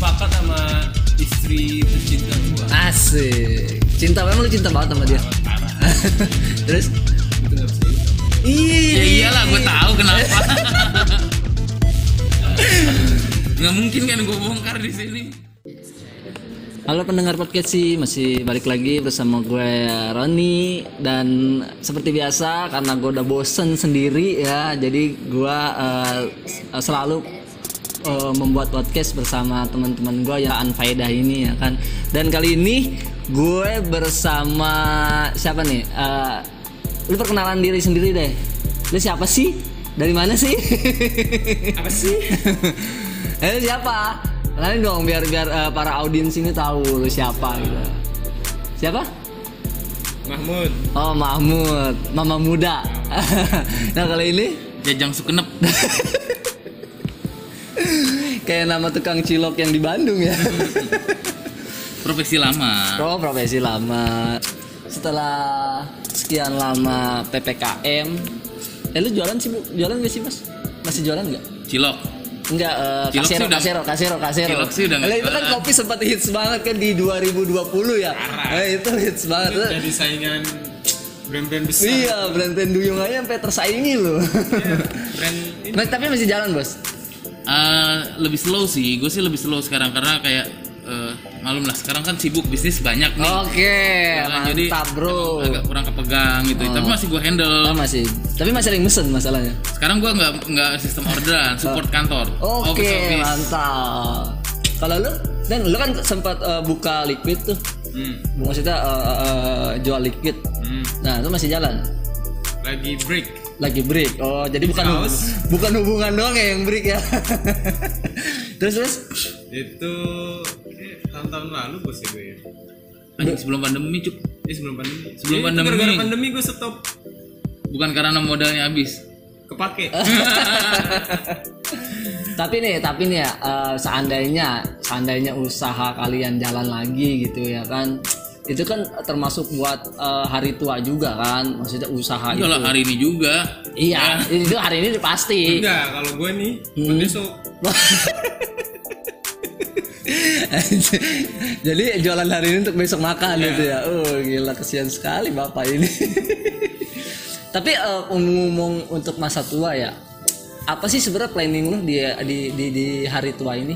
sepakat sama istri tercinta gua Asik. Cinta memang lu cinta banget sama dia. parah Terus? itu bisa Ih. Ya iyalah gue tahu kenapa. Nggak mungkin kan gue bongkar di sini. Halo pendengar podcast sih masih balik lagi bersama gue Roni dan seperti biasa karena gue udah bosen sendiri ya jadi gue eh, selalu eh, membuat podcast bersama teman-teman gue yang anfaedah ini ya kan dan kali ini gue bersama siapa nih Eh, lu perkenalan diri sendiri deh lu siapa sih dari mana sih apa sih Eh lu siapa? Kenalin dong biar biar eh, para audiens ini tahu lu siapa gitu. Siapa? Mahmud Oh Mahmud, Mama Muda. nah kali ini Jajang Sukenep. Kayak nama tukang cilok yang di Bandung ya. Profesi lama. oh profesi lama. Setelah sekian lama ppkm, eh lu jualan sih bu? Jualan gak sih mas? Masih jualan nggak? Cilok. Enggak, eh, Cilok kasero, kasero, kasero, kasero. Cilok sih udah nggak Lah, itu kan kopi sempat hits banget kan di 2020 ya. Eh, itu hits banget. itu jadi saingan brand-brand besar Iya, brand-brand duyung aja sampai tersaingi loh. Iya, brand ini Mas, tapi masih jalan, Bos. Eh, lebih slow sih. Gue sih lebih slow sekarang karena kayak eh, malum lah sekarang kan sibuk bisnis banyak nih. Oke, Nah, jadi mantap, Bro. agak kurang kepegang gitu. Tapi masih gue Oh, handle. masih. Tapi masih sering mesen masalahnya. Sekarang gue nggak nggak sistem orderan, support kantor. Oke, office. mantap. Kalau lu dan lu kan sempat eh, buka liquid tuh. hmm, Maksudnya eh, eh, jual liquid. hmm. Nah, itu masih jalan. lagi break Lagi break. Oh, jadi bukan Haus. bukan hubungan doang ya yang break ya. terus terus itu eh, tahun-tahun lalu bos ya gue ya Anjing, sebelum pandemi cuk. ini sebelum pandemi Sebelum itu pandemi. gara-gara pandemi gue stop Bukan karena modalnya habis. kepake tapi nih tapi nih ya eh, seandainya seandainya usaha kalian jalan lagi gitu ya kan itu kan termasuk buat eh, hari tua juga kan maksudnya usaha itu lah hari ini juga. iya itu hari ini pasti. Enggak kalau gue nih Hmm. besok. Jadi jualan hari ini untuk besok makan Iya. gitu ya? Oh gila kesian sekali bapak ini. Tapi eh, ngomong-ngomong untuk masa tua ya apa sih sebenarnya planning lu di, di di di hari tua ini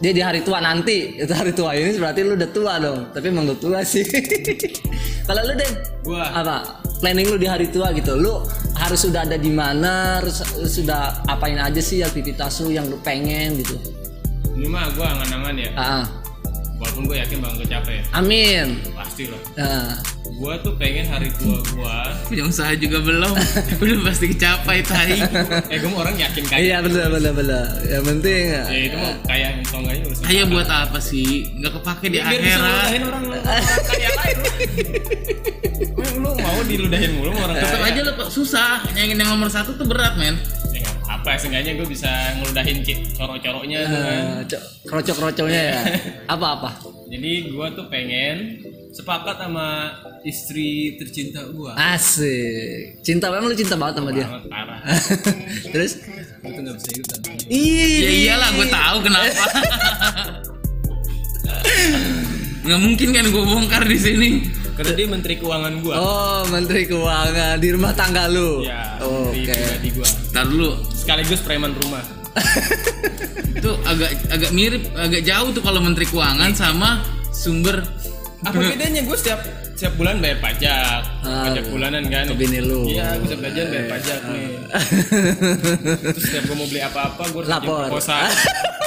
dia di hari tua nanti itu hari tua. Ini berarti lu udah tua dong. Tapi emang udah tua sih. Kalau lu Den Gua. apa? Planning lu di hari tua gitu. Lu harus sudah ada di mana harus sudah apain aja sih aktivitas lu yang lu pengen gitu? Ini mah gue angan-angan ya. Ah, ah. Walaupun gue yakin bakal kecapai ya amin pasti lah Ah. gue tuh pengen hari tua gue Punya usaha juga belum. Udah pasti kecapai tai. eh gue mau orang yakin kaya Iya benar benar benar. Yang penting ya itu mah kaya atau enggaknya urusan Kaya buat apa sih? Nggak kepake di biar bisa akhirat. orang orang kaya lain lu mau diludahin mulu orang Tetap aja kok susah. Nyangin yang nomor satu tuh berat men. Apa seenggaknya gue bisa ngeludahin cik coro-coroknya tuh kan uh, kerocok kerocoknya ya. Apa apa? jadi gue tuh pengen sepakat sama istri tercinta gue Asik. Cinta memang lu cinta banget sama dia. banget parah Terus? gue tuh nggak bisa hidup tanpa dia Ih. Ya iyalah gue tahu kenapa. Nggak mungkin kan gue bongkar di sini. karena dia menteri keuangan gue Oh, Menteri Keuangan di rumah tangga lu. ya Oke. menteri pribadi gue Ntar dulu. Sekaligus preman rumah. Itu agak agak mirip, agak jauh tuh kalau Menteri Keuangan sama sumber. Apa bedanya? Gue setiap setiap bulan bayar pajak. Ah, pajak bulanan kan. ke bini lu. iya gue setiap gajian bayar pajak nih. Terus setiap gue mau beli apa-apa gue harus Lapor. proposal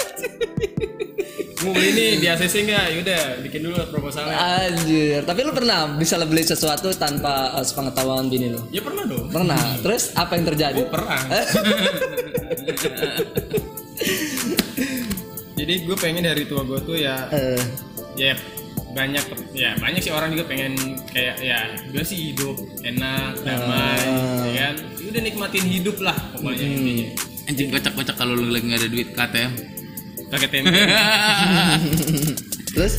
mau beli ini di ACC nggak yaudah bikin dulu proposalnya Anjir. Tapi lu pernah bisa beli sesuatu tanpa uh, sepengetahuan bini lu? ya pernah dong Pernah. Terus apa yang terjadi? oh pernah jadi gue pengen dari tua gue tuh ya Eh, ya banyak ya banyak sih orang juga pengen kayak ya gue sih hidup enak damai Ah. ya kan Ya udah nikmatin hidup lah pokoknya intinya anjing kocak-kocak kalau lu lagi nggak ada duit KTM. Pakai tempe terus?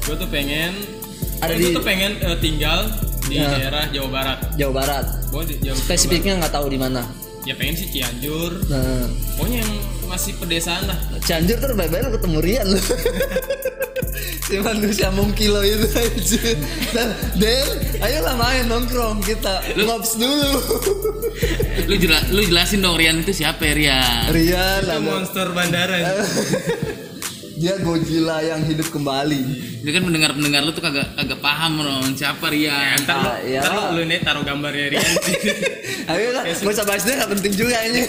Gue tuh pengen Ada gue di- tuh pengen eh, tinggal di Ya. daerah Jawa Barat. Jawa Barat. gue di Jawa Spesifiknya nggak tahu di mana. ya pengen sih Cianjur. Nah, pokoknya yang masih pedesaan lah. Cianjur tuh lu ketemu Rian lu si manusia mung kilo itu aja. Nah, Den ayolah main nongkrong kita ngops dulu. Lu jela lu jelasin dong Rian itu siapa ya Rian? Rian itu ada- monster bandara. Dia Godzilla yang hidup kembali. Ini kan pendengar pendengar lu tuh kagak kagak paham Ron siapa Rian. Ntar lu iya. ntar lu, lu nih taruh gambarnya Rian. Ayo lah gak usah bahas dia gak penting juga ini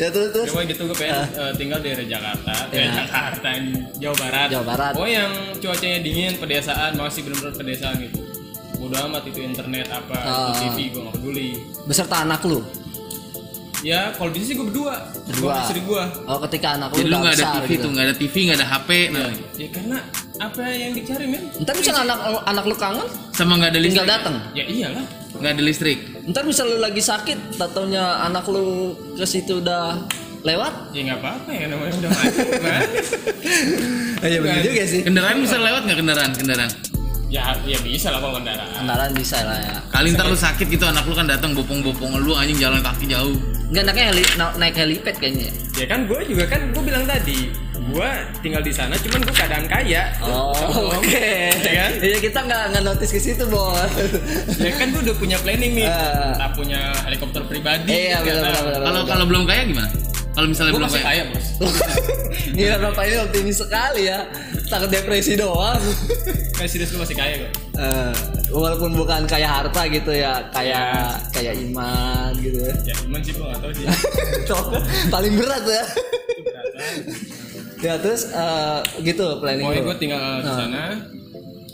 ya terus terus Coba gitu gue pengen eh, tinggal di daerah Jakarta, Ya. Jakarta, Jawa Barat. Jawa Barat. Oh yang cuacanya dingin, pedesaan, masih bener-bener pedesaan gitu. Bodo amat itu internet apa, Ah. itu TV gue gak peduli. beserta anak lu Ya kalau di sini gue berdua, Berdua. gue istri gue. oh ketika anak lu jadi lu udah nggak ada besar TV gitu. tuh nggak ada TV nggak ada HP nah Ya karena apa yang dicari men? ntar misalnya anak anak lu kangen sama nggak ada tinggal listrik datang Ya iyalah. nggak ada listrik ntar misal lu lagi sakit tatonya anak lu ke situ udah lewat. Ya nggak apa-apa ya namanya udah mati. Iya bener juga sih. Kendaraan bisa lewat nggak kendaraan? Kendaraan? Ya ya bisa lah kalau kendaraan. kendaraan bisa lah ya. Kali ntar lu sakit gitu anak lu kan datang bopong-bopong lu anjing jalan kaki jauh. Enggak naiknya heli, na- naik helipad kayaknya ya. Ya kan gue juga kan gue bilang tadi, gue tinggal di sana, cuman gue keadaan kaya. Oh, oke. Ya kan? Iya kita nggak nggak notice ke situ bos. ya kan gue udah punya planning nih Ah. tak punya helikopter pribadi Iya, gitu benar, kan. benar, benar. kalau kalau belum kaya gimana kalau misalnya belum masih kaya kaya bos Gila bapak ini optimis sekali ya. Takut depresi doang. kayak serius gue masih kaya kok Eh, walaupun bukan kayak harta gitu ya, kayak kayak iman gitu ya. ya cuman sih gue gak tau sih Paling berat ya. itu beratan Ya terus eh, gitu planning pokoknya gue tinggal di sana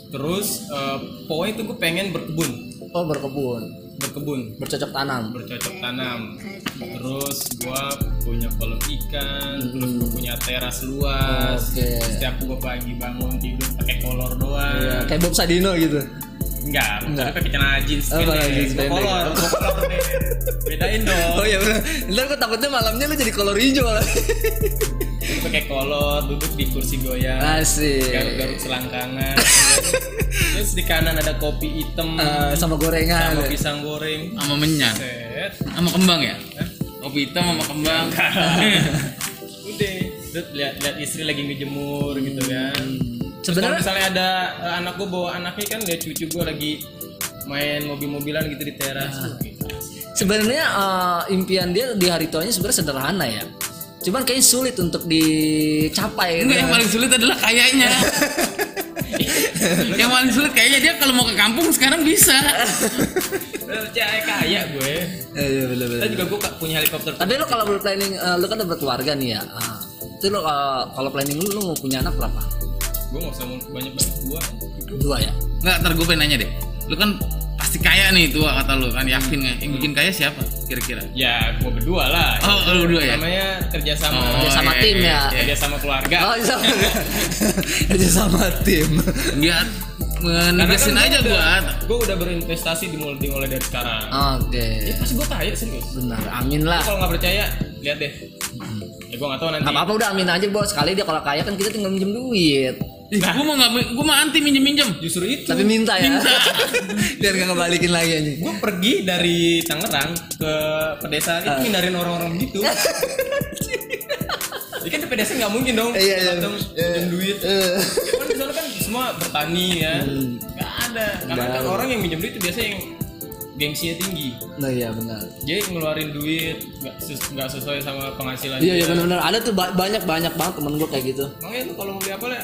terus eh, pokoknya itu gue pengen berkebun Oh berkebun, berkebun bercocok tanam. bercocok tanam terus gua punya kolam ikan terus gua punya teras luas Oke. setiap gua pagi bangun tidur pakai kolor doang Iya, kayak Bob Sadino gitu. enggak Enggak. tapi pakai celana jeans Oh, jeans pendek. kolor kolor bedain dong Oh iya bener. Ntar gue takutnya malamnya lu jadi kolor hijau lah. Gua pakai kolor duduk di kursi goyang. Asik. garuk-garuk selangkangan. Terus di kanan ada kopi hitam. Eh, sama gorengan. sama pisang goreng. Sama menyan. Sama kembang ya? Kopi hitam sama kembang. Udah. Terus lihat lihat istri lagi ngejemur gitu kan. Terus Sebenarnya- misalnya ada eh, anak gue bawa anaknya kan lihat cucu gue lagi main mobil-mobilan gitu di teras. Gitu. Sebenarnya eh, impian dia di hari tuanya sebenarnya sederhana ya. Cuman kayaknya sulit untuk dicapai. Enggak, gitu. yang paling sulit adalah kayaknya. yang paling sulit kayaknya dia kalau mau ke kampung sekarang bisa. Cewek kaya gue Eh, iya bener kita juga gue punya helikopter Tapi lu kalau berplanning, eh, lu kan udah berkeluarga nih ya. Ah, itu lu eh, kalau planning lu, lu mau punya anak berapa? gue gak usah banyak banyak gue Dua ya. Enggak, ntar gue pengen nanya deh. Lu kan pasti kaya nih tua kata lu kan yakin nggak? Yang bikin kaya siapa kira-kira? ya gue berdua lah Oh, lu berdua ya? namanya kerjasama Oh, Kerjasama iya, tim iya, ya. iya. kerjasama keluarga Oh, sama. Aja sama tim. Dia menegasin aja gua. gue udah berinvestasi dimulai dimulai dari sekarang Oke. ya pasti gue kaya serius Benar. Amin lah. kalau nggak percaya lihat deh ya gue nggak tahu nanti apa-apa udah amin aja bos. Sekali dia kalau kaya kan kita tinggal minjem duit. Ih, gua mau nggak gua mau anti minjem-minjem. justru itu. Tapi minta ya. Minta. Biar gak ngebalikin lagi anjing. gue pergi dari Tangerang ke pedesaan itu hindarin orang-orang begitu Ya kan di pedesaan nggak mungkin dong. Iya, iya. datang pinjam duit. Di sana kan semua bertani ya. Nggak ada. Karena kan orang yang minjem duit itu biasanya yang gengsinya tinggi. Nah iya benar. jadi ngeluarin duit nggak ses- nggak sesuai sama penghasilan Iya iya benar-benar. Ada tuh ba- banyak banyak banget temen gue kayak gitu. makanya lu kalau mau beli apa lah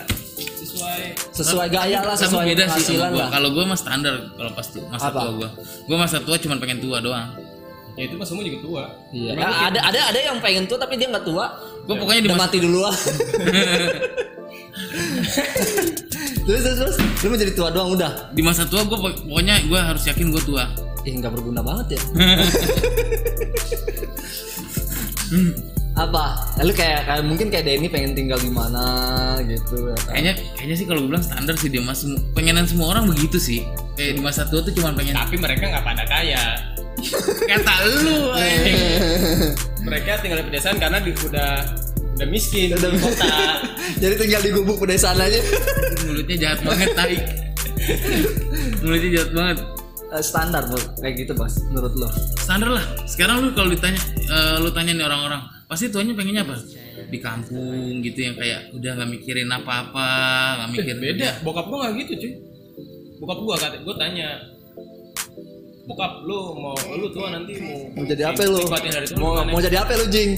sesuai Sesuai gaya lah, Sama sesuai beda sih sama gua. Kalau gua mah standar kalau pas tuh masa Apa? tua gua. Gua masa tua cuma pengen tua doang. ya itu mah semua juga tua Iya. Ya, ada ada ada yang pengen tua tapi dia nggak tua. Gua pokoknya di Udah mati duluan. terus terus terus lu mau jadi tua doang udah. di masa tua gua pok- pokoknya gua harus yakin gua tua. Ih nggak berguna banget ya. apa? Lu kayak, kayak mungkin kayak Denny pengen tinggal di mana gitu ya kan? Kayaknya kayaknya sih kalau gua bilang standar sih dia mas Semu- pengenan semua orang begitu sih. Kayak di masa tua tuh cuma pengen tapi mereka nggak pada kaya kata lu. mereka tinggal di pedesaan karena di, udah udah miskin di kota Jadi tinggal di gubuk pedesaan aja. Mulutnya jahat banget tai. Mulutnya jahat banget. Eh, standar bos kayak gitu bos menurut lo Standar lah. Sekarang lu kalau ditanya eh, lu tanya nih orang-orang, pasti tuanya pengennya apa di kampung gitu yang kayak udah nggak mikirin apa-apa nggak mikirin beda bokap gua nggak gitu cuy bokap gua kata gua tanya bokap lu mau lu tua nanti mau Mau jadi apa lu? tua lu Mau gimana?" mau jadi apa lu, Jing?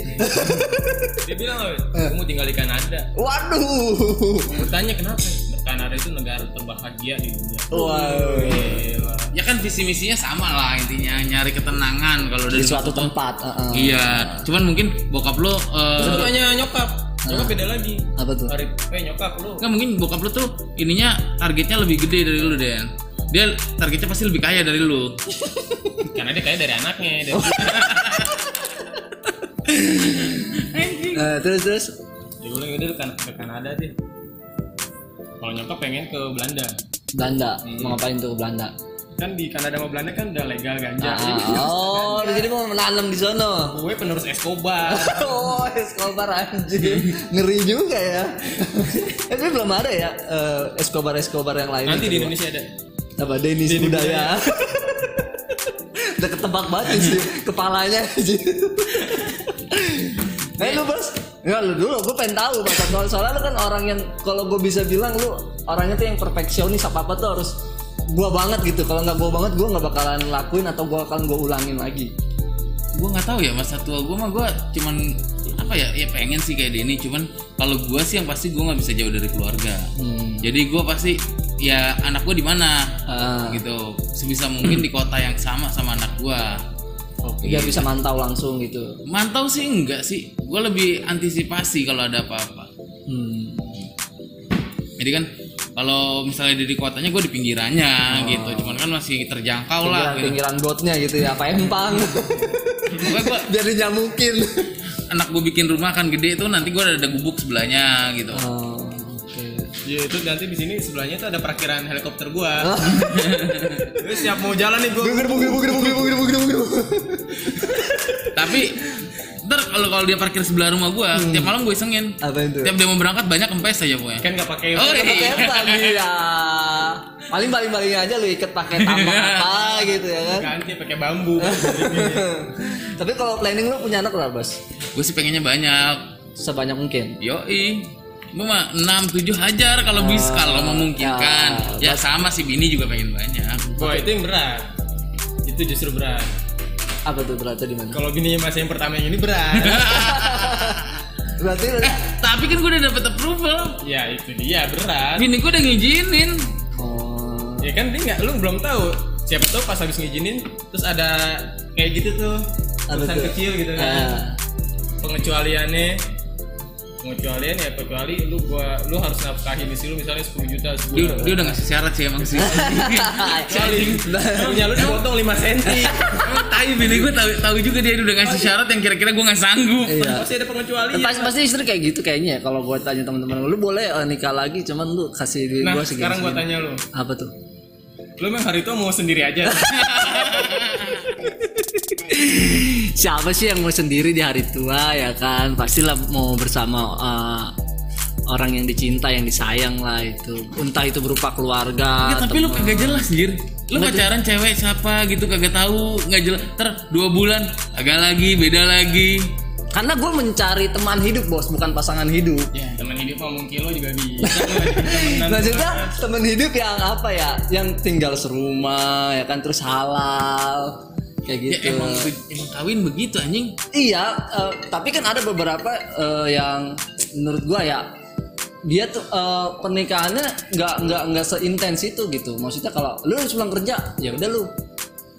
dia bilang apa gua mau tinggal di Kanada Waduh. gua tanya kenapa Kanada itu negara terbahagia di dunia. Wow. Gila. ya kan visi misinya sama lah intinya nyari ketenangan kalau Di dari suatu situ. tempat, heeh. iya cuman mungkin bokap lo eh, terus gua tanya nyokap nyokap beda lagi. Apa tuh? hari eh nyokap lu nggak mungkin bokap lo tuh ininya targetnya lebih gede dari lu Den dia targetnya pasti lebih kaya dari lu karena dia kayak dari anaknya dari Eh, terus terus? Ya gue bilang udah lu kan ke Kanada deh kalau nyokap pengen ke Belanda Belanda. Mau ngapain tuh ke Belanda? kan di Kanada sama Belanda kan udah legal ganja Ah, oh, jadi mau menanam di sono. gue penerus Escobar Oh, Escobar anjing. Ngeri juga ya. Eh, Tapi belum ada ya eh, Escobar Escobar yang lain. nanti di Indonesia ada apa Denis budaya. Udah ketebak banget sih kepalanya Enggak lu dulu, gue pengen tahu Bang. Soalnya, soalnya lu kan orang yang kalau gue bisa bilang lu orangnya tuh yang perfeksionis apa apa tuh harus gua banget gitu. Kalau nggak gua banget, gua nggak bakalan lakuin atau gua akan gua ulangin lagi. gue nggak tahu ya masa tua gue mah gue cuman apa ya ya pengen sih kayak Denny cuman kalau gue sih yang pasti gue nggak bisa jauh dari keluarga Hmm. jadi gue pasti ya anak gue di mana Ah, gitu sebisa mungkin di kota yang sama sama anak gue biar bisa mantau langsung gitu. mantau sih enggak sih gue lebih antisipasi kalau ada apa-apa Hmm. jadi kan kalau misalnya di kotanya gue di pinggirannya gitu cuman kan masih terjangkau lah gitu. Pinggiran, pinggiran gotnya gitu ya, apa empang. pokoknya gue biar dinyamukin. anak gue bikin rumah kan gede tuh nanti gue ada, gubuk sebelahnya gitu Oh. Ya itu nanti di sini sebelahnya tuh ada parkiran helikopter gua Terus siap mau jalan nih gua Bugir bugir bugir bugir bugir bugir bugir. tapi ntar kalau kalau dia parkir sebelah rumah gua Hmm. tiap malam gue isengin Apa itu? tiap dia mau berangkat banyak kempes aja pokoknya kan nggak pakai oh Pakai iya empang iya. Paling paling paling aja lu ikat pakai tambang apa gitu ya kan. ganti pakai bambu Tapi kalau planning lu punya anak berapa, Bos? gue sih pengennya banyak Sebanyak mungkin. yoi gue mah 6 7 hajar kalau bisa kalau memungkinkan. ya, ya sama si bini juga pengen banyak. Wah itu yang berat. Itu justru berat. Apa tuh beratnya di mana? kalau bininya masih yang pertama yang ini berat. Berarti eh tapi kan gue udah dapet approval. Ya itu dia berat. Bini gue udah ngizinin. Oh. ya kan dia nggak lu belum tahu. Siapa tahu pas habis ngizinin terus ada kayak gitu tuh urusan tuh? kecil gitu kan. Ah. pengecualiannya pengecualian ya kecuali lu gua lu harus nafkahin istri lu misalnya 10 juta dia, sebulan dia udah ngasih syarat sih emang sih kecuali punya lu dipotong 5 cm emang tai bini gue tahu tahu juga dia udah ngasih syarat yang kira-kira gue nggak sanggup Iya. pasti ada pengecualian Pasti, pasti istri kayak gitu kayaknya ya. Kalau gue tanya teman-teman lu boleh eh, nikah lagi, cuman lu kasih duit nah gue segini. sekarang gua segini. tanya lu Apa tuh? lu emang hari itu mau sendiri aja Siapa sih yang mau sendiri di hari tua ya kan? Pastilah mau bersama eh, orang yang dicinta, yang disayang lah itu. Entah itu berupa keluarga. Ya, tapi lu kagak jelas jir lu pacaran cewek siapa gitu kagak tahu nggak jelas ter dua bulan agak lagi beda lagi Karena gue mencari teman hidup bos, bukan pasangan hidup. ya teman hidup mau kilo juga bisa. Maksudnya teman hidup yang apa ya? Yang tinggal serumah ya kan terus halal kayak ya gitu. emang emang kawin begitu anjing. Iya, eh, tapi kan ada beberapa eh, yang menurut gua ya dia tuh eh, pernikahannya nggak nggak nggak seintens itu gitu. Maksudnya kalau lu harus pulang kerja, ya udah lu,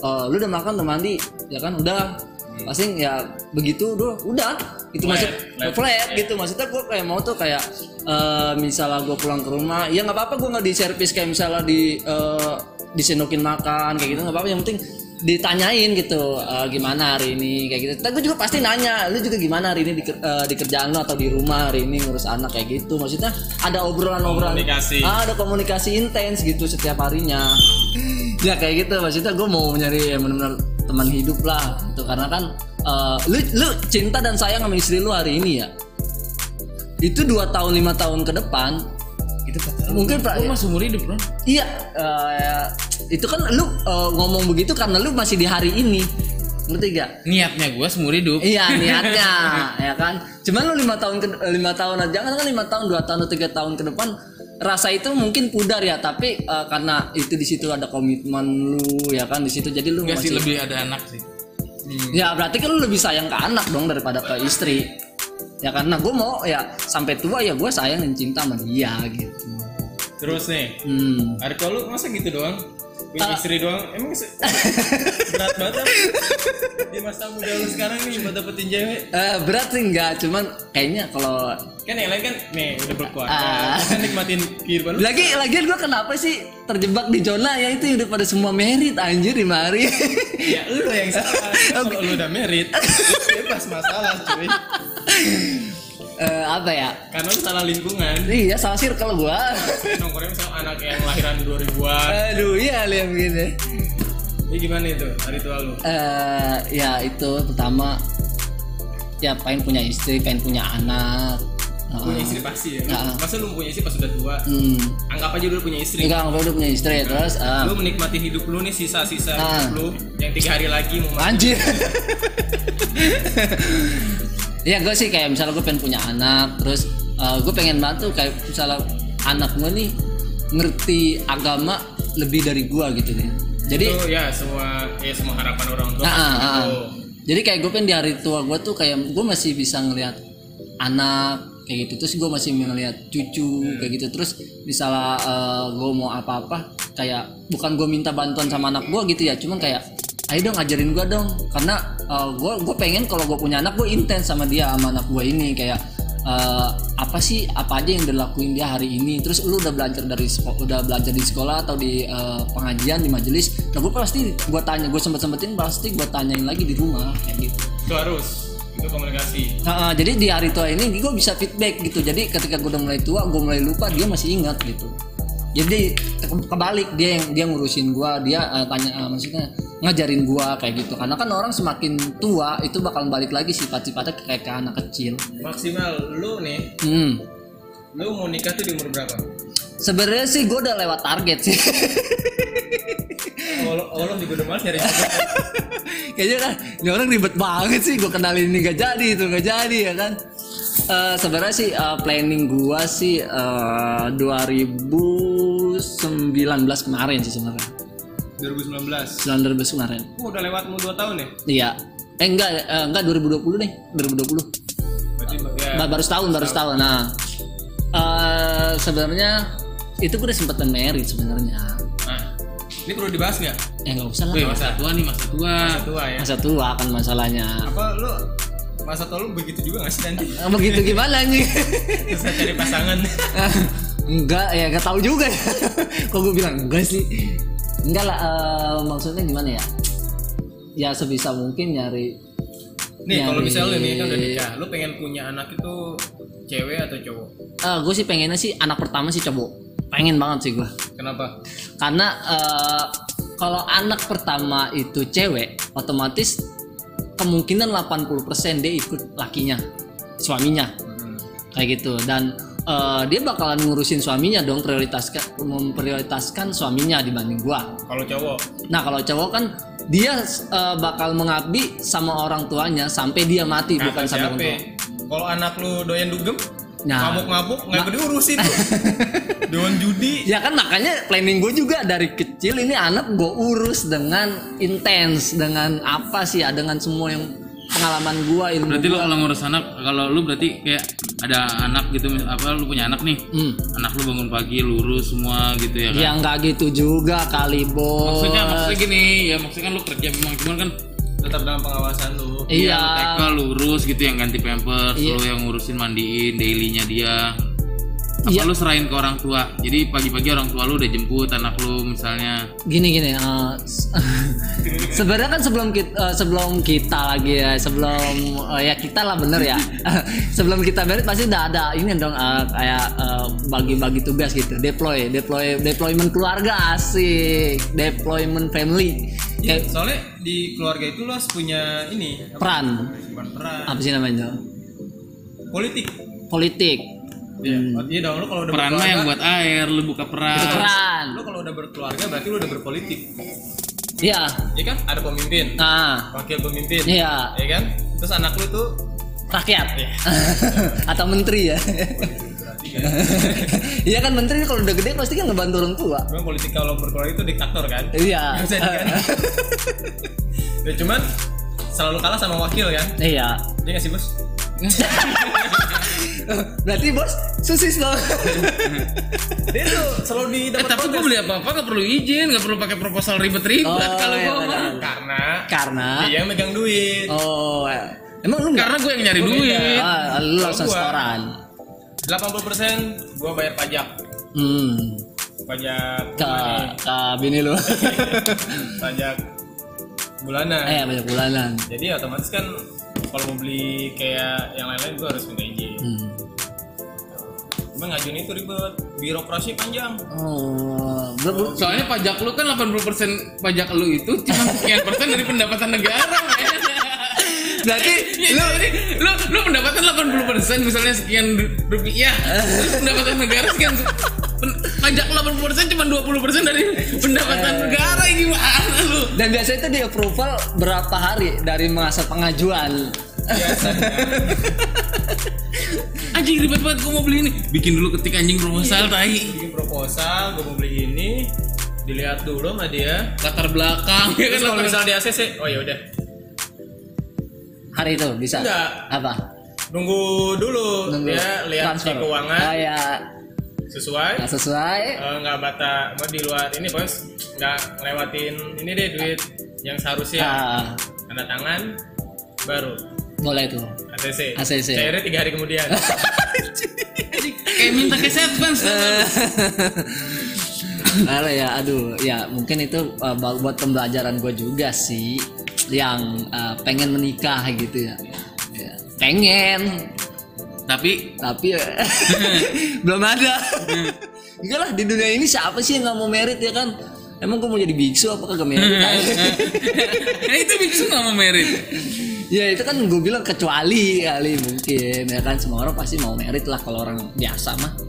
eh, lu udah makan udah mandi, ya kan udah. Pasti ya begitu udah udah. Itu maksud flat, flat gitu. Maksudnya gua kayak mau tuh kayak eh, misalnya gua pulang ke rumah ya nggak apa-apa gua nggak di servis kayak misalnya di eh, disendokin makan kayak gitu nggak apa-apa. Yang penting ditanyain gitu eh, gimana hari ini kayak gitu. Tapi gue juga pasti nanya, lu juga gimana hari ini di, eh, di kerjaan lu atau di rumah hari ini ngurus anak kayak gitu. Maksudnya ada obrolan-obrolan, Komunikasi. Ah, ada komunikasi intens gitu setiap harinya. ya kayak gitu. Maksudnya gue mau nyari yang benar-benar teman hidup lah, gitu. Karena kan eh, lu lu cinta dan sayang sama istri lu hari ini ya. Itu dua tahun lima tahun ke depan itu kata mungkin Pak, lu masih umur hidup bro. Iya, eh, itu kan lu eh, ngomong begitu karena lu masih di hari ini. ngerti gak niatnya gue seumur hidup. Iya niatnya ya kan. Cuman lu lima tahun ke lima tahun aja jangan kan lima tahun dua tahun atau tiga tahun ke depan rasa itu mungkin pudar ya tapi eh, karena itu di situ ada komitmen lu ya kan? Di situ jadi lu Enggak sih masih lebih ada anak sih. Ya berarti kan lu lebih sayang ke anak dong daripada ke istri ya karena gue mau ya sampai tua ya gue sayang dan cinta sama dia gitu Terus nih, hmm. Arko lu masa gitu doang? Punya Ah. istri doang? Emang berat banget apa? di masa muda lu sekarang nih buat dapetin cewek? Eh, berat sih enggak cuman kayaknya kalau Kan yang lain kan nih udah berkeluarga, Ah. kan nikmatin kehidupan lu. lagi lagian gue kenapa sih terjebak di zona ya itu udah pada semua merit anjir di mari Ya lu yang salah. Kalau lu udah merit, bebas masalah cuy. Eh, apa ya Karena lu salah lingkungan. iya salah circle gua Nongkrongnya sama anak yang lahiran 2000-an. aduh iya lihat begini Ini gimana itu hari tua lu? eh ya itu pertama ya pengen punya istri pengen punya anak. Punya istri pasti ya. Ah. Masa lu punya istri pas udah tua? hmm. Anggap aja dulu punya istri. enggak enggak udah punya istri terus eh, Lu menikmati hidup lu nih sisa-sisa Ah. hidup lu yang tiga hari lagi mau mati. anjir ya gue sih kayak misalnya gue pengen punya anak terus gue pengen bantu kayak misalnya anak gue nih ngerti agama lebih dari gue gitu nih jadi itu ya semua ya semua harapan orang tua Ah, ah, ah. gitu. Jadi kayak gue pengen di hari tua gue tuh kayak gue masih bisa ngelihat anak kayak gitu terus gue masih ngelihat cucu kayak gitu terus misalnya gue mau apa-apa kayak bukan gue minta bantuan sama anak gue gitu ya cuman kayak ayo dong ajarin gue dong. Karena gue gue pengen kalau gue punya anak gue intens sama dia sama anak gue ini. Kayak eh, apa sih apa aja yang dilakuin dia hari ini. Terus lu udah belajar dari udah belajar di sekolah atau di eh, pengajian di majelis nah gue pasti gue tanya gue sempet sempetin pasti gue tanyain lagi di rumah kayak gitu. Itu harus itu komunikasi. Nah, eh, jadi di hari tua ini gue bisa feedback gitu. Jadi ketika gue udah mulai tua, gue mulai lupa, dia masih ingat gitu. Jadi ke- kebalik dia yang dia ngurusin gue, dia eh, tanya eh, maksudnya ngajarin gue kayak gitu. Karena kan orang semakin tua itu bakal balik lagi sifat-sifatnya kayak ke anak kecil. maksimal lu nih Hmm. lu mau nikah tuh di umur berapa Sebenarnya sih gue udah lewat target sih. awal awal juga udah malas nyari. Kayaknya kan ini orang ribet banget sih gue kenalin ini gak jadi itu gak jadi ya kan. Eh, sebenarnya sih eh, planning gua sih eh, 2019 kemarin sih sebenarnya. 2019 2019 kemarin. Oh, udah lewat mau 2 tahun ya? Iya. Eh enggak eh, enggak 2020 nih 2020 berarti ya Ba- baru setahun baru setahun. nah eh, sebenarnya itu gue udah sempet merit sebenarnya. Nah ini perlu dibahas nggak? Eh nggak usah lah. Wih, masa tua nih masa tua. Masa tua ya. Masa tua kan masalahnya. Apa lu masa tua lu begitu juga nggak sih nanti begitu gimana nih? Bisa cari pasangan enggak ya enggak tahu juga ya. Kok gue bilang enggak sih? Enggak lah eh, maksudnya gimana ya? Ya sebisa mungkin nyari nih kalau Nyari- misalnya lu nih kan udah nikah lu pengen punya anak itu cewek atau cowok? Gue sih pengennya sih anak pertama sih cowok. Pengen banget sih gue kenapa? Karena eh, kalau anak pertama itu cewek otomatis kemungkinan 80% dia ikut lakinya suaminya. Kayak gitu. Dan eh, dia bakalan ngurusin suaminya dong prioritaskan memprioritaskan suaminya dibanding gua. Kalau cowok? Nah kalau cowok kan dia eh, bakal mengabdi sama orang tuanya sampai dia mati bukan kata sampai tua kalau anak lu doyan dugem Nah. mabuk-mabuk nggak diurusin. Tuh doan judi. Ya kan makanya planning gue juga dari kecil ini anak gue urus dengan intens dengan apa sih ya dengan semua yang pengalaman gue ilmu berarti lu gua. kalau ngurus anak kalau lu berarti kayak ada anak gitu apa lu punya anak nih Hmm. anak lu bangun pagi lurus semua gitu ya kan Ya nggak gitu juga kali bos. maksudnya maksudnya gini ya maksudnya kan lu kerja memang cuman kan tetap dalam pengawasan lu Iya. lu TK lurus gitu yang ganti pampers Iya. lu yang ngurusin mandiin dailynya dia apa Iya. lu serahin ke orang tua? Jadi pagi-pagi orang tua lu udah jemput anak lu misalnya. Gini gini. eh, s- Sebenarnya kan sebelum kita sebelum kita lagi ya sebelum eh, ya kita lah bener ya. Sebelum kita merit pasti udah ada ini dong eh, kayak eh, bagi-bagi tugas gitu. Deploy deploy deployment keluarga asik. Deployment family. Kayak soalnya di keluarga itu lu harus punya ini apa? peran. Bukan peran. Apa sih namanya? Politik. Politik Iya, iya dong lu kalau udah peran mah yang buat air lu buka peran lu kalau udah berkeluarga berarti lu udah berpolitik Iya. ya kan ada pemimpin Nah, wakil pemimpin iya. ya kan terus anak lu tuh Rakyat. Atau menteri ya. berarti kan Iya kan menteri kalau udah gede pasti kan ngebantu orang tua. memang politik kalau berkeluarga itu diktator kan Iya. Bisa diganti. ya cuman selalu kalah sama wakil kan Iya. dia nggak sih bos Berarti bos susis dong. dia tuh selalu di Eh, tapi gue beli apa-apa gak perlu izin, gak perlu pakai proposal ribet-ribet Oh, kalau iya, gue mah. karena Karena dia yang megang duit oh emang lu? Karena gue yang nyari Gua duit. beda. Ah, lu langsung setoran. 80% gua bayar pajak Hmm. pajak Ke ke bini lu. pajak bulanan eh banyak bulanan. jadi otomatis kan kalau mau beli kayak yang lain-lain gua harus minta izin. Cuma ngajuin itu ribet birokrasi panjang Oh, ber- Soalnya pajak lu kan 80% pajak lu itu cuma sekian persen dari pendapatan negara. berarti Ya, jadi lu lu pendapatan 80% misalnya sekian ru- rupiah. Terus pendapatan negara sekian pajak 80% cuma 20% dari pendapatan negara gimana lu? dan biasanya itu di approval berapa hari dari masa pengajuan? biasanya Anjing ribet banget gua mau beli ini. Bikin dulu ketik anjing proposal tai. bikin proposal gua mau beli ini dilihat dulu sama dia Latar belakang ya kan kalau misal di ACC oh ya udah Hari itu bisa? Enggak. Apa? nunggu dulu Nunggu dia lihat transfer. keuangan Ah, ya. sesuai Nggak sesuai. Eh, nggak bata mau di luar ini bos nggak ngelewatin ini deh duit yang seharusnya Ah, tanda tangan baru boleh tuh. ACC ACC. cairnya tiga hari kemudian kayak minta cash advance. Ya, aduh, ya mungkin itu uh, bu- buat pembelajaran gue juga sih, yang uh, pengen menikah gitu ya. Ya, pengen, Tapi tapi ya, belum ada. Enggak lah di dunia ini siapa sih yang nggak mau merit ya kan? Emang gue mau jadi biksu apa kagak merit? nah itu biksu nggak mau merit. Ya itu kan gue bilang kecuali kali mungkin ya kan semua orang pasti mau merit lah kalau orang biasa mah.